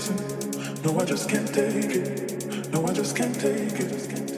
reason. No, I just can't take it. No, I just can't take it.